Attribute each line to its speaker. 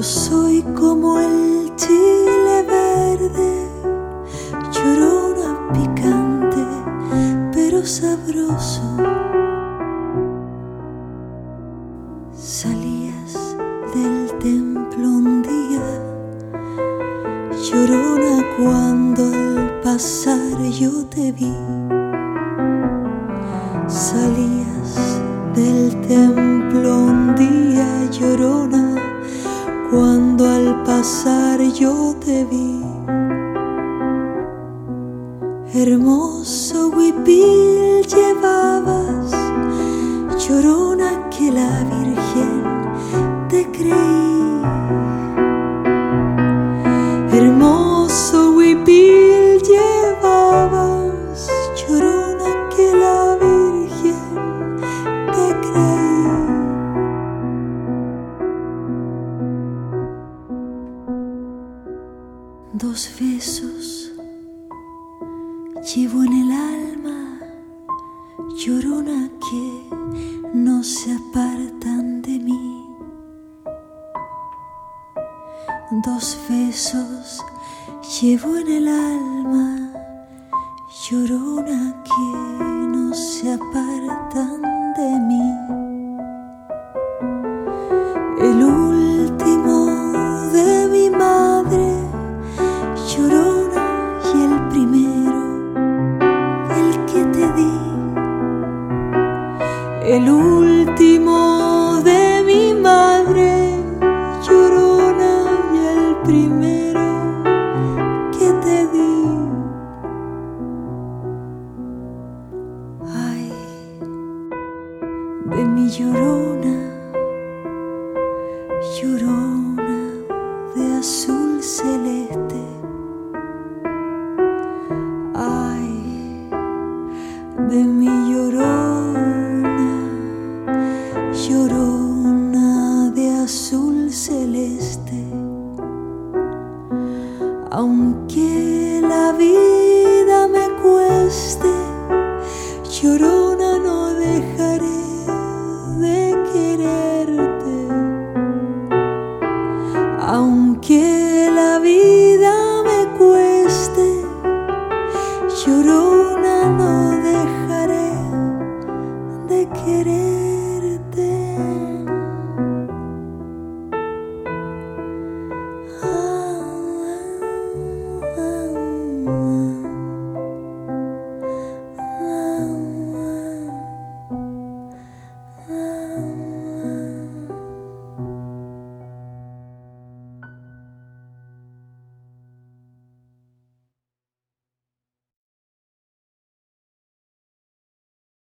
Speaker 1: Yo soy como el chile verde, llorona, picante pero sabroso. Salías del templo un día, llorona cuando al pasar yo te vi. Salías del templo cuando al pasar yo te vi. Hermoso huipil llevabas, llorona que la Virgen Dos besos llevo en el alma, llorona que no se apartan de mí. Dos besos llevo en el alma, llorona que no se apartan El último de mi madre, llorona, y el primero que te di. Ay, de mi llorona, llorona de azul celeste. Ay, de mi llorona, azul celeste. Aunque la vida